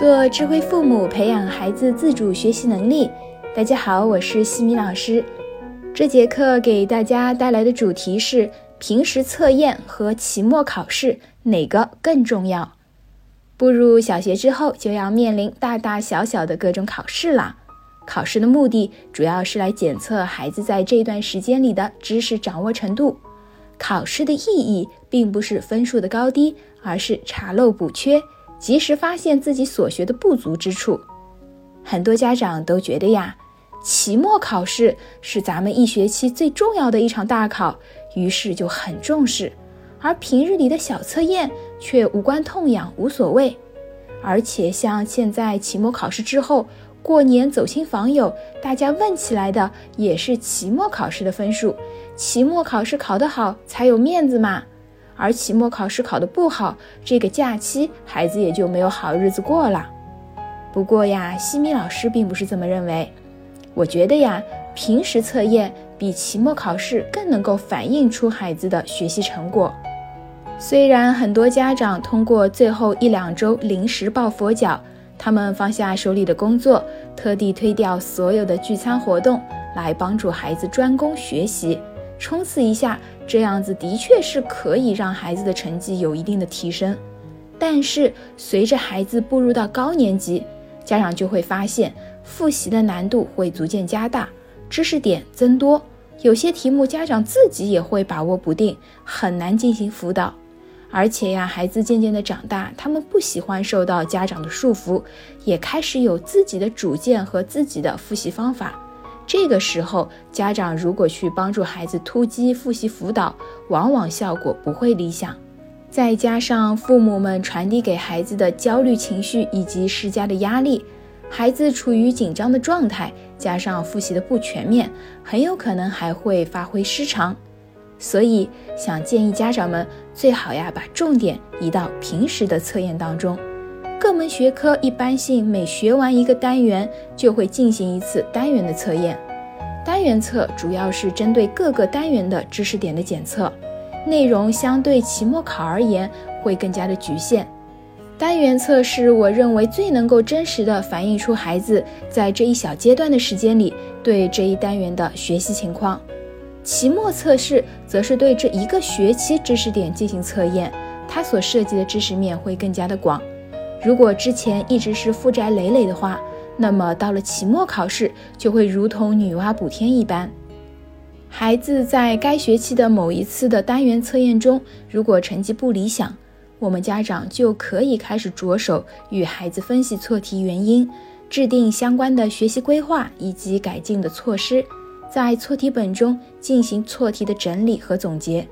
做智慧父母，培养孩子自主学习能力。大家好，我是西米老师。这节课给大家带来的主题是：平时测验和期末考试哪个更重要？步入小学之后，就要面临大大小小的各种考试了。考试的目的主要是来检测孩子在这段时间里的知识掌握程度。考试的意义并不是分数的高低，而是查漏补缺。及时发现自己所学的不足之处，很多家长都觉得呀，期末考试是咱们一学期最重要的一场大考，于是就很重视，而平日里的小测验却无关痛痒，无所谓。而且像现在期末考试之后，过年走亲访友，大家问起来的也是期末考试的分数，期末考试考得好才有面子嘛。而期末考试考得不好，这个假期孩子也就没有好日子过了。不过呀，西米老师并不是这么认为。我觉得呀，平时测验比期末考试更能够反映出孩子的学习成果。虽然很多家长通过最后一两周临时抱佛脚，他们放下手里的工作，特地推掉所有的聚餐活动，来帮助孩子专攻学习。冲刺一下，这样子的确是可以让孩子的成绩有一定的提升。但是随着孩子步入到高年级，家长就会发现复习的难度会逐渐加大，知识点增多，有些题目家长自己也会把握不定，很难进行辅导。而且呀，孩子渐渐的长大，他们不喜欢受到家长的束缚，也开始有自己的主见和自己的复习方法。这个时候，家长如果去帮助孩子突击复习辅导，往往效果不会理想。再加上父母们传递给孩子的焦虑情绪以及施加的压力，孩子处于紧张的状态，加上复习的不全面，很有可能还会发挥失常。所以，想建议家长们最好呀，把重点移到平时的测验当中。各门学科一般性每学完一个单元，就会进行一次单元的测验。单元测主要是针对各个单元的知识点的检测，内容相对期末考而言会更加的局限。单元测试我认为最能够真实的反映出孩子在这一小阶段的时间里对这一单元的学习情况。期末测试则是对这一个学期知识点进行测验，它所涉及的知识面会更加的广。如果之前一直是负债累累的话，那么到了期末考试就会如同女娲补天一般。孩子在该学期的某一次的单元测验中，如果成绩不理想，我们家长就可以开始着手与孩子分析错题原因，制定相关的学习规划以及改进的措施，在错题本中进行错题的整理和总结。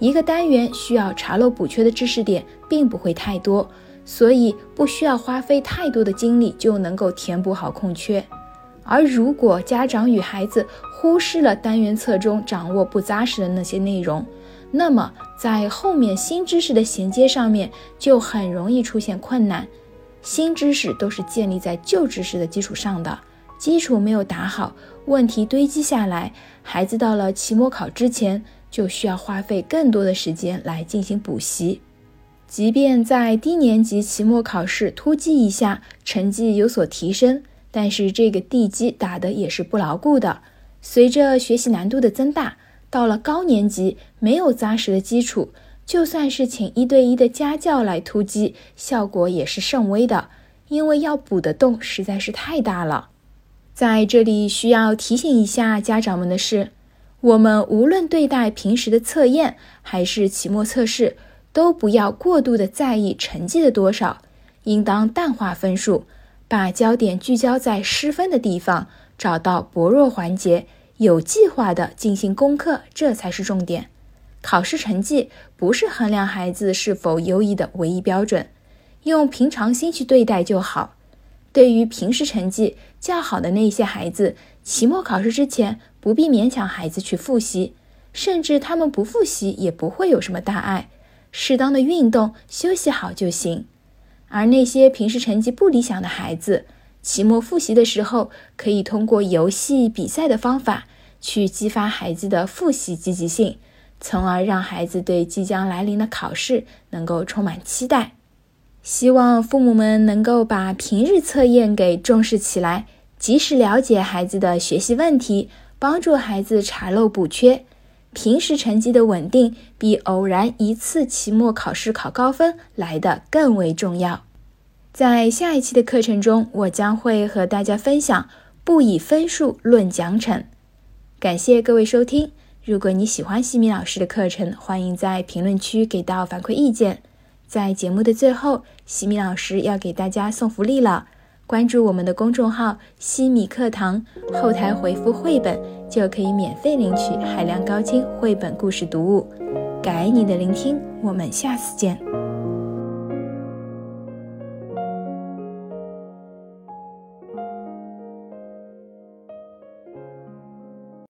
一个单元需要查漏补缺的知识点并不会太多。所以不需要花费太多的精力就能够填补好空缺，而如果家长与孩子忽视了单元册中掌握不扎实的那些内容，那么在后面新知识的衔接上面就很容易出现困难。新知识都是建立在旧知识的基础上的，基础没有打好，问题堆积下来，孩子到了期末考之前就需要花费更多的时间来进行补习。即便在低年级期末考试突击一下，成绩有所提升，但是这个地基打的也是不牢固的。随着学习难度的增大，到了高年级没有扎实的基础，就算是请一对一的家教来突击，效果也是甚微的，因为要补的洞实在是太大了。在这里需要提醒一下家长们的是，我们无论对待平时的测验还是期末测试。都不要过度的在意成绩的多少，应当淡化分数，把焦点聚焦在失分的地方，找到薄弱环节，有计划的进行攻克，这才是重点。考试成绩不是衡量孩子是否优异的唯一标准，用平常心去对待就好。对于平时成绩较好的那些孩子，期末考试之前不必勉强孩子去复习，甚至他们不复习也不会有什么大碍。适当的运动休息好就行，而那些平时成绩不理想的孩子，期末复习的时候，可以通过游戏比赛的方法去激发孩子的复习积极性，从而让孩子对即将来临的考试能够充满期待。希望父母们能够把平日测验给重视起来，及时了解孩子的学习问题，帮助孩子查漏补缺。平时成绩的稳定，比偶然一次期末考试考高分来的更为重要。在下一期的课程中，我将会和大家分享不以分数论奖惩。感谢各位收听。如果你喜欢西米老师的课程，欢迎在评论区给到反馈意见。在节目的最后，西米老师要给大家送福利了。关注我们的公众号“西米课堂”，后台回复“绘本”就可以免费领取海量高清绘本故事读物。感恩你的聆听，我们下次见。